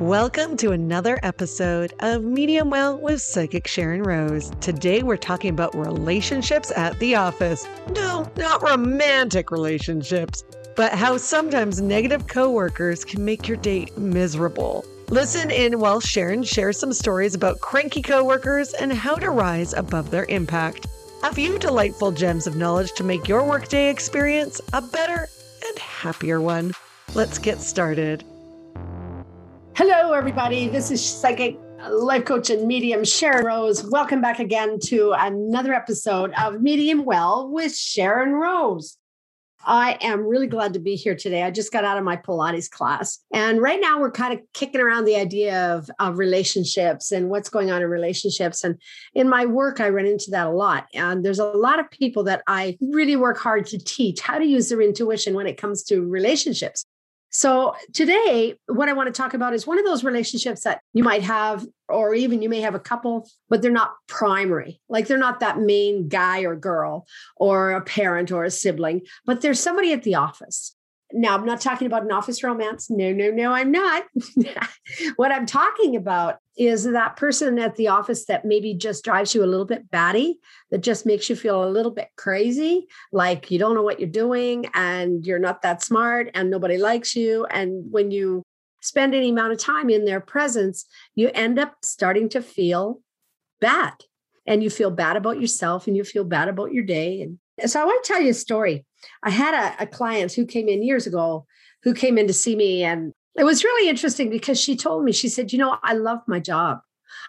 Welcome to another episode of Medium Well with Psychic Sharyn Rose. Today we're talking about relationships at the office. No, not romantic relationships, but how sometimes negative coworkers can make your day miserable. Listen in while Sharyn shares some stories about cranky coworkers and how to rise above their impact. A few delightful gems of knowledge to make your workday experience a better and happier one. Let's get started. Hello, everybody. This is psychic life coach and medium Sharyn Rose. Welcome back again to another episode of Medium Well with Sharyn Rose. I am really glad to be here today. I just got out of my Pilates class. And right now we're kind of kicking around the idea of, of relationships and what's going on in relationships. And in my work, I run into that a lot. And there's a lot of people that I really work hard to teach how to use their intuition when it comes to relationships. So, today, what I want to talk about is one of those relationships that you might have, or even you may have a couple, but they're not primary. Like they're not that main guy or girl, or a parent or a sibling, but there's somebody at the office now, I'm not talking about an office romance. No, no, no, I'm not. what I'm talking about is that person at the office that maybe just drives you a little bit batty, that just makes you feel a little bit crazy, like you don't know what you're doing and you're not that smart and nobody likes you. And when you spend any amount of time in their presence, you end up starting to feel bad. And you feel bad about yourself and you feel bad about your day. And so I want to tell you a story. I had a, a client who came in years ago who came in to see me. And it was really interesting because she told me, she said, You know, I love my job.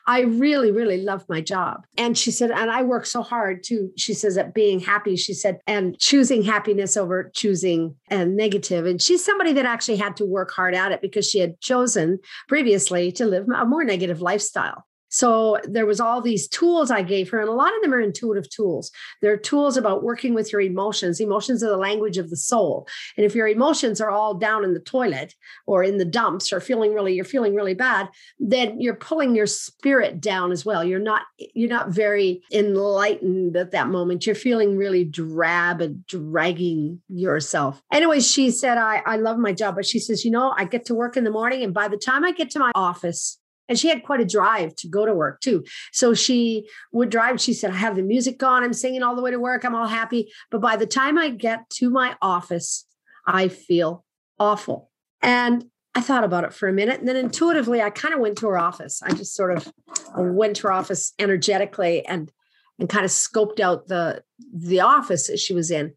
I really, really love my job. And she said, and I work so hard too. She says, at being happy, she said, and choosing happiness over choosing and negative. And she's somebody that actually had to work hard at it because she had chosen previously to live a more negative lifestyle. So there was all these tools I gave her, and a lot of them are intuitive tools. They're tools about working with your emotions. Emotions are the language of the soul. And if your emotions are all down in the toilet or in the dumps or feeling really, you're feeling really bad, then you're pulling your spirit down as well. You're not, you're not very enlightened at that moment. You're feeling really drab and dragging yourself. Anyway, she said, I, I love my job, but she says, you know, I get to work in the morning, and by the time I get to my office, and she had quite a drive to go to work too. So she would drive. She said, I have the music on. I'm singing all the way to work. I'm all happy. But by the time I get to my office, I feel awful. And I thought about it for a minute. And then intuitively, I kind of went to her office. I just sort of went to her office energetically and and kind of scoped out the the office that she was in.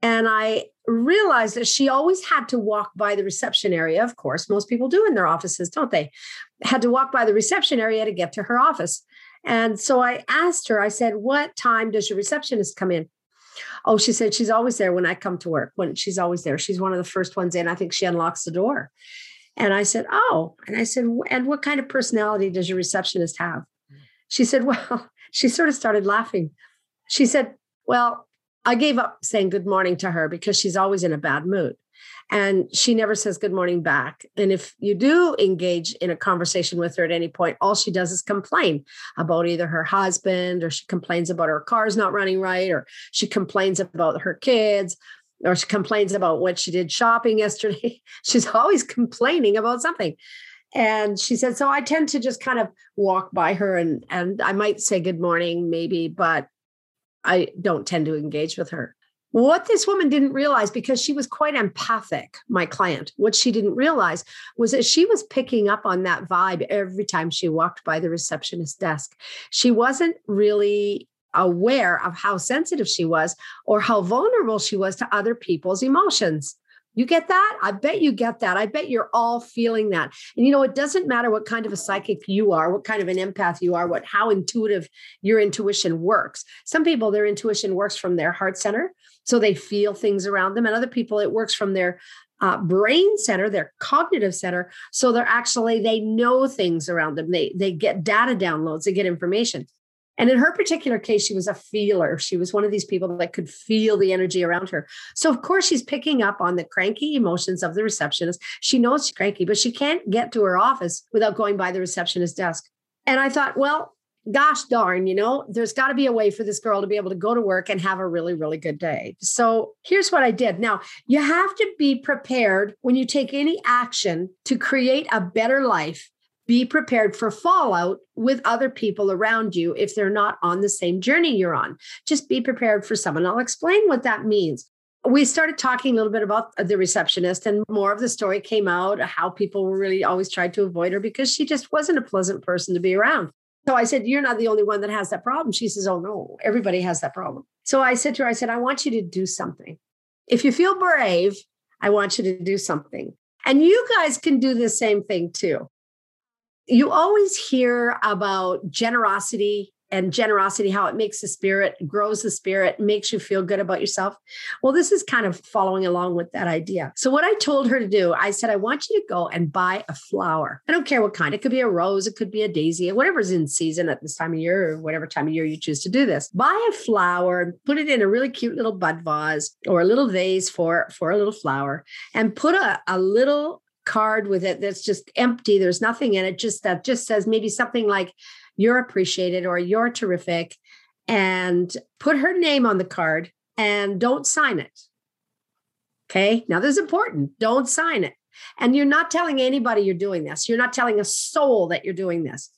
And I realized that she always had to walk by the reception area. Of course, most people do in their offices, don't they? Had to walk by the reception area to get to her office. And so I asked her, I said, What time does your receptionist come in? Oh, she said she's always there when I come to work. When she's always there. She's one of the first ones in. I think she unlocks the door. And I said, Oh, and I said, and what kind of personality does your receptionist have? Mm. She said, Well, she sort of started laughing. She said, Well, I gave up saying good morning to her because she's always in a bad mood. And she never says good morning back. And if you do engage in a conversation with her at any point, all she does is complain about either her husband or she complains about her car's not running right, or she complains about her kids, or she complains about what she did shopping yesterday. She's always complaining about something. And she said, so I tend to just kind of walk by her and and I might say good morning, maybe, but I don't tend to engage with her. What this woman didn't realize, because she was quite empathic, my client, what she didn't realize was that she was picking up on that vibe every time she walked by the receptionist desk. She wasn't really aware of how sensitive she was or how vulnerable she was to other people's emotions. You get that? I bet you get that. I bet you're all feeling that. And you know, it doesn't matter what kind of a psychic you are, what kind of an empath you are, what how intuitive your intuition works. Some people their intuition works from their heart center, so they feel things around them, and other people it works from their uh, brain center, their cognitive center. So they're actually they know things around them. They they get data downloads, they get information. And in her particular case, she was a feeler. She was one of these people that could feel the energy around her. So, of course, she's picking up on the cranky emotions of the receptionist. She knows she's cranky, but she can't get to her office without going by the receptionist desk. And I thought, well, gosh darn, you know, there's got to be a way for this girl to be able to go to work and have a really, really good day. So here's what I did. Now, you have to be prepared when you take any action to create a better life. Be prepared for fallout with other people around you if they're not on the same journey you're on. Just be prepared for someone. I'll explain what that means we started talking a little bit about the receptionist and more of the story came out how people really always tried to avoid her because she just wasn't a pleasant person to be around so I said, You're not the only one that has that problem. She says, Oh, no, everybody has that problem. So I said to her, I said, I want you to do something. If you feel brave, I want you to do something. And you guys can do the same thing too. You always hear about generosity and generosity, how it makes the spirit, grows the spirit, makes you feel good about yourself. Well, this is kind of following along with that idea. So, what I told her to do, I said, I want you to go and buy a flower. I don't care what kind, it could be a rose, it could be a daisy, whatever's in season at this time of year or whatever time of year you choose to do this. Buy a flower and put it in a really cute little bud vase or a little vase for, for a little flower and put a, a little card with it that's just empty. There's nothing in it, just that just says maybe something like, you're appreciated or you're terrific and put her name on the card and don't sign it. Okay. Now, this is important. Don't sign it. And you're not telling anybody you're doing this. You're not telling a soul that you're doing this.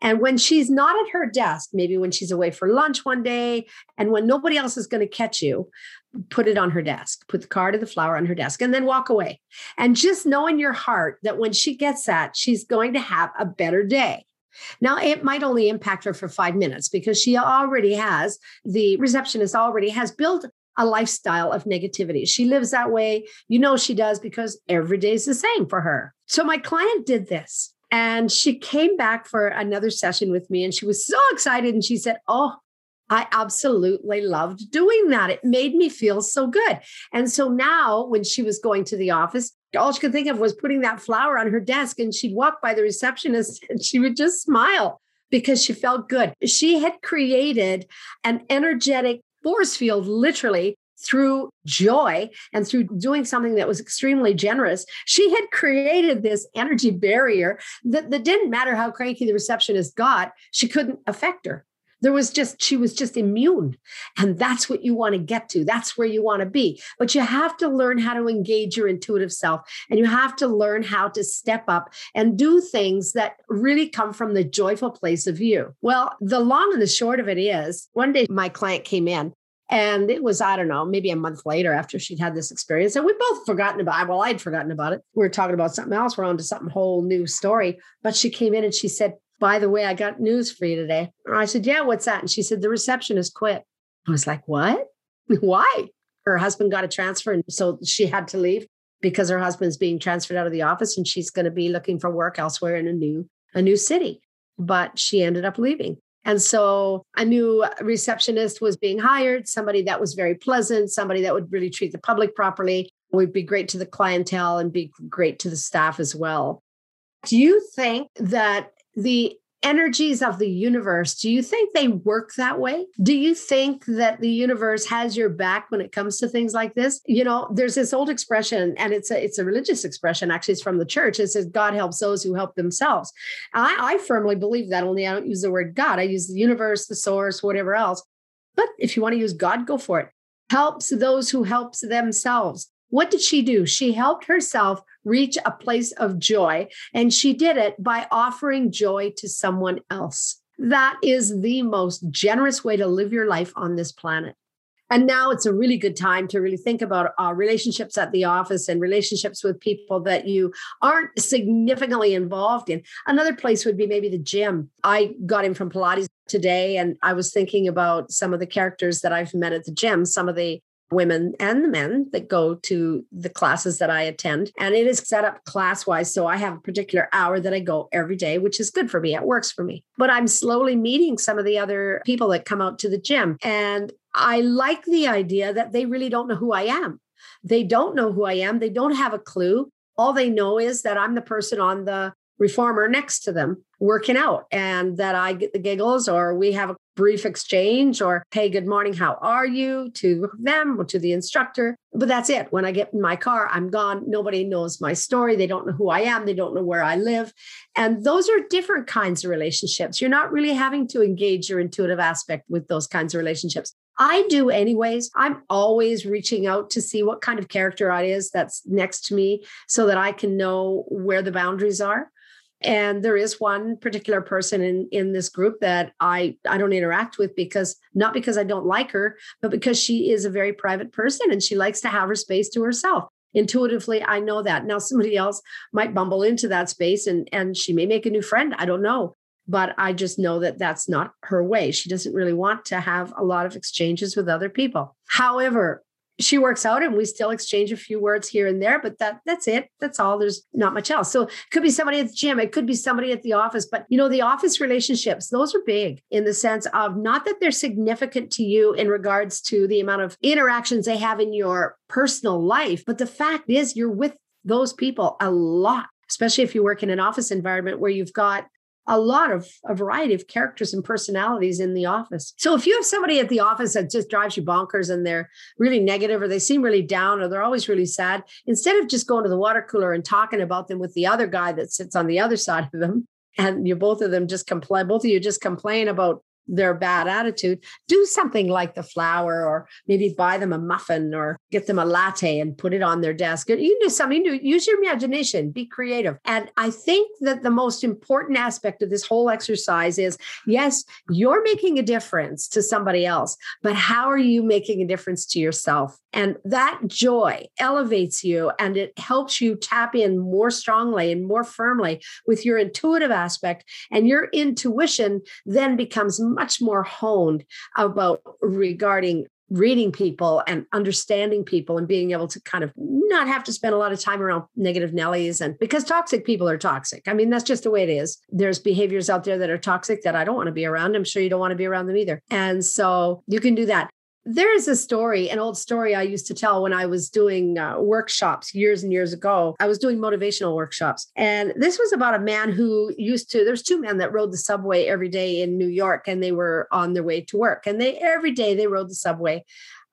And when she's not at her desk, maybe when she's away for lunch one day, and when nobody else is going to catch you, put it on her desk, put the card of the flower on her desk, and then walk away. And just know in your heart that when she gets that, she's going to have a better day. Now, it might only impact her for five minutes because she already has, the receptionist already has built a lifestyle of negativity. She lives that way. You know, she does because every day is the same for her. So, my client did this and she came back for another session with me and she was so excited. And she said, Oh, I absolutely loved doing that. It made me feel so good. And so now, when she was going to the office, all she could think of was putting that flower on her desk and she'd walk by the receptionist and she would just smile because she felt good. She had created an energetic force field, literally, through joy and through doing something that was extremely generous, she had created this energy barrier that, that didn't matter how cranky the receptionist got, she couldn't affect her. There was just, she was just immune. And that's what you want to get to. That's where you want to be. But you have to learn how to engage your intuitive self and you have to learn how to step up and do things that really come from the joyful place of you. Well, the long and the short of it is one day my client came in and it was, I don't know, maybe a month later after she'd had this experience. And we both forgotten about it. Well, I'd forgotten about it. We were talking about something else. We're on to something whole new story. But she came in and she said, by the way, I got news for you today. I said, Yeah, what's that? And she said, The receptionist quit. I was like, What? Why? Her husband got a transfer. And so she had to leave because her husband's being transferred out of the office and she's going to be looking for work elsewhere in a new a new city. But she ended up leaving. And so a new receptionist was being hired, somebody that was very pleasant, somebody that would really treat the public properly, would be great to the clientele and be great to the staff as well. Do you think that the energies of the universe, do you think they work that way? Do you think that the universe has your back when it comes to things like this? You know, there's this old expression, and it's a it's a religious expression. Actually, it's from the church. It says God helps those who help themselves. I, I firmly believe that. Only I don't use the word God. I use the universe, the source, whatever else. But if you want to use God, go for it. Helps those who helps themselves. What did she do? She helped herself reach a place of joy, and she did it by offering joy to someone else. That is the most generous way to live your life on this planet. And now it's a really good time to really think about uh, relationships at the office and relationships with people that you aren't significantly involved in. Another place would be maybe the gym. I got in from Pilates today and I was thinking about some of the characters that I've met at the gym, some of the women and the men that go to the classes that I attend. And it is set up class wise. So I have a particular hour that I go every day, which is good for me. It works for me. But I'm slowly meeting some of the other people that come out to the gym. And I like the idea that they really don't know who I am. They don't know who I am. They don't have a clue. All they know is that I'm the person on the reformer next to them working out and that I get the giggles or we have a brief exchange or, hey, good morning, how are you to them or to the instructor. But that's it. When I get in my car, I'm gone. Nobody knows my story. They don't know who I am. They don't know where I live. And those are different kinds of relationships. You're not really having to engage your intuitive aspect with those kinds of relationships. I do anyways. I'm always reaching out to see what kind of character I is that's next to me so that I can know where the boundaries are. And there is one particular person in, in this group that I, I don't interact with because not because I don't like her, but because she is a very private person and she likes to have her space to herself. Intuitively, I know that. Now somebody else might bumble into that space and, and she may make a new friend. I don't know but I just know that that's not her way. She doesn't really want to have a lot of exchanges with other people. However, she works out and we still exchange a few words here and there but that that's it. That's all. There's not much else. So it could be somebody at the gym. It could be somebody at the office. But you know the office relationships those are big in the sense of not that they're significant to you in regards to the amount of interactions they have in your personal life but the fact is you're with those people a lot especially if you work in an office environment where you've got a lot of a variety of characters and personalities in the office. So if you have somebody at the office that just drives you bonkers and they're really negative or they seem really down or they're always really sad, instead of just going to the water cooler and talking about them with the other guy that sits on the other side of them, and you both of them just complain, both of you just complain about their bad attitude, do something like the flower, or maybe buy them a muffin or get them a latte and put it on their desk. You can do something, do, use your imagination, be creative. And I think that the most important aspect of this whole exercise is yes, you're making a difference to somebody else, but how are you making a difference to yourself? And that joy elevates you and it helps you tap in more strongly and more firmly with your intuitive aspect. And your intuition then becomes much more honed about regarding reading people and understanding people and being able to kind of not have to spend a lot of time around negative Nellies and because toxic people are toxic. I mean, that's just the way it is. There's behaviors out there that are toxic that I don't want to be around. I'm sure you don't want to be around them either. And so you can do that. There is a story, an old story I used to tell when I was doing uh, workshops years and years ago. I was doing motivational workshops. And this was about a man who used to, there's two men that rode the subway every day in New York and they were on their way to work. And they, every day they rode the subway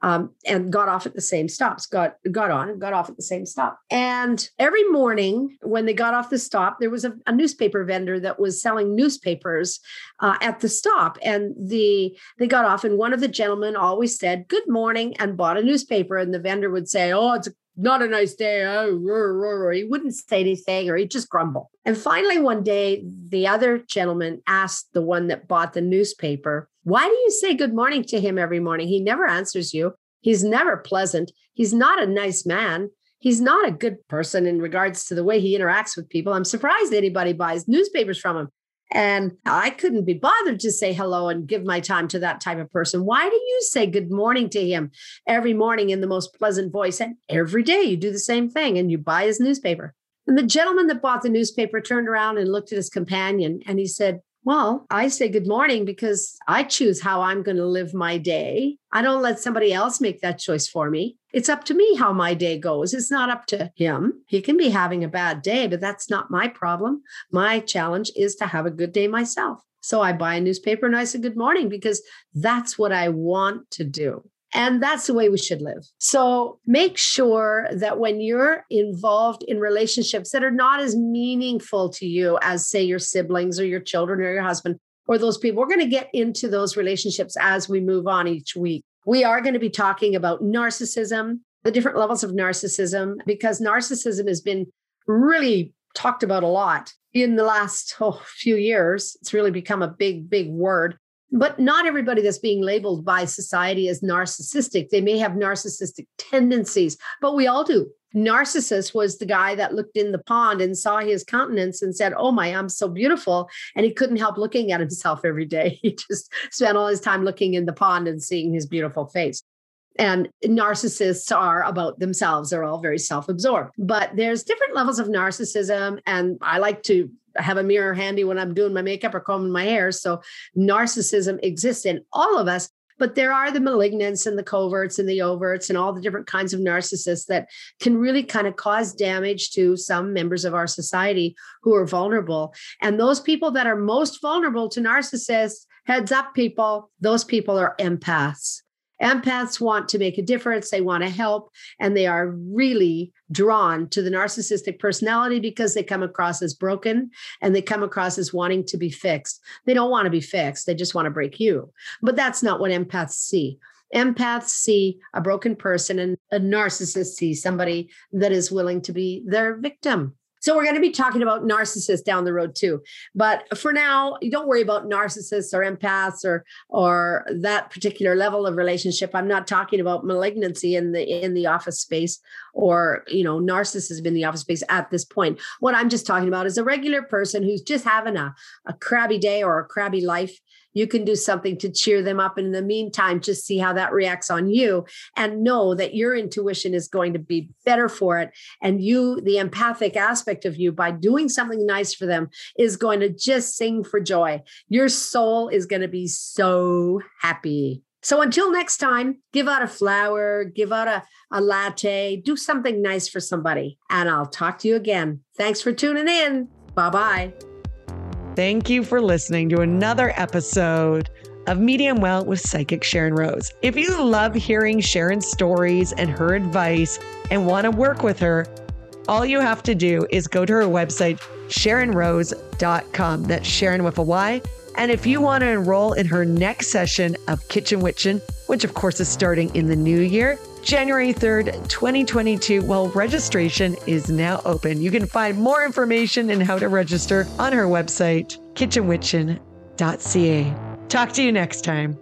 um, and got off at the same stops, got got on and got off at the same stop. And every morning when they got off the stop, there was a, a newspaper vendor that was selling newspapers uh, at the stop. And the they got off, and one of the gentlemen always said "Good morning" and bought a newspaper. And the vendor would say, "Oh, it's not a nice day. Oh, he wouldn't say anything or he'd just grumble. And finally, one day, the other gentleman asked the one that bought the newspaper, Why do you say good morning to him every morning? He never answers you. He's never pleasant. He's not a nice man. He's not a good person in regards to the way he interacts with people. I'm surprised anybody buys newspapers from him. And I couldn't be bothered to say hello and give my time to that type of person. Why do you say good morning to him every morning in the most pleasant voice? And every day you do the same thing and you buy his newspaper. And the gentleman that bought the newspaper turned around and looked at his companion and he said, well, I say good morning because I choose how I'm going to live my day. I don't let somebody else make that choice for me. It's up to me how my day goes. It's not up to him. He can be having a bad day, but that's not my problem. My challenge is to have a good day myself. So I buy a newspaper and I say good morning because that's what I want to do. And that's the way we should live. So make sure that when you're involved in relationships that are not as meaningful to you as, say, your siblings or your children or your husband or those people, we're going to get into those relationships as we move on each week. We are going to be talking about narcissism, the different levels of narcissism, because narcissism has been really talked about a lot in the last oh, few years. It's really become a big, big word. But not everybody that's being labeled by society as narcissistic. They may have narcissistic tendencies, but we all do. Narcissus was the guy that looked in the pond and saw his countenance and said, Oh my, I'm so beautiful. And he couldn't help looking at himself every day. He just spent all his time looking in the pond and seeing his beautiful face. And narcissists are about themselves. They're all very self absorbed. But there's different levels of narcissism. And I like to have a mirror handy when I'm doing my makeup or combing my hair. So narcissism exists in all of us. But there are the malignants and the coverts and the overts and all the different kinds of narcissists that can really kind of cause damage to some members of our society who are vulnerable. And those people that are most vulnerable to narcissists Heads up, people, those people are empaths. Empaths want to make a difference, they want to help, and they are really drawn to the narcissistic personality because they come across as broken and they come across as wanting to be fixed. They don't want to be fixed, they just want to break you. But that's not what empaths see. Empaths see a broken person, and a narcissist sees somebody that is willing to be their victim. So we're going to be talking about narcissists down the road too. But for now, don't worry about narcissists or empaths or or that particular level of relationship. I'm not talking about malignancy in the in the office space or you know narcissism in the office space at this point. What I'm just talking about is a regular person who's just having a, a crabby day or a crabby life you can do something to cheer them up. And in the meantime, just see how that reacts on you and know that your intuition is going to be better for it. And you, the empathic aspect of you, by doing something nice for them, is going to just sing for joy. Your soul is going to be so happy. So until next time, give out a flower, give out a, a latte, do something nice for somebody. And I'll talk to you again. Thanks for tuning in. Bye bye. Thank you for listening to another episode of Medium Well with Psychic Sharyn Rose. If you love hearing Sharyn's stories and her advice and want to work with her, all you have to do is go to her website, SharynRose.com. That's Sharyn with a Y. And if you want to enroll in her next session of Kitchen Witchin', which of course is starting in the new year, January 3rd, 2022. while registration is now open. You can find more information and how to register on her website, kitchenwitchin.ca. Talk to you next time.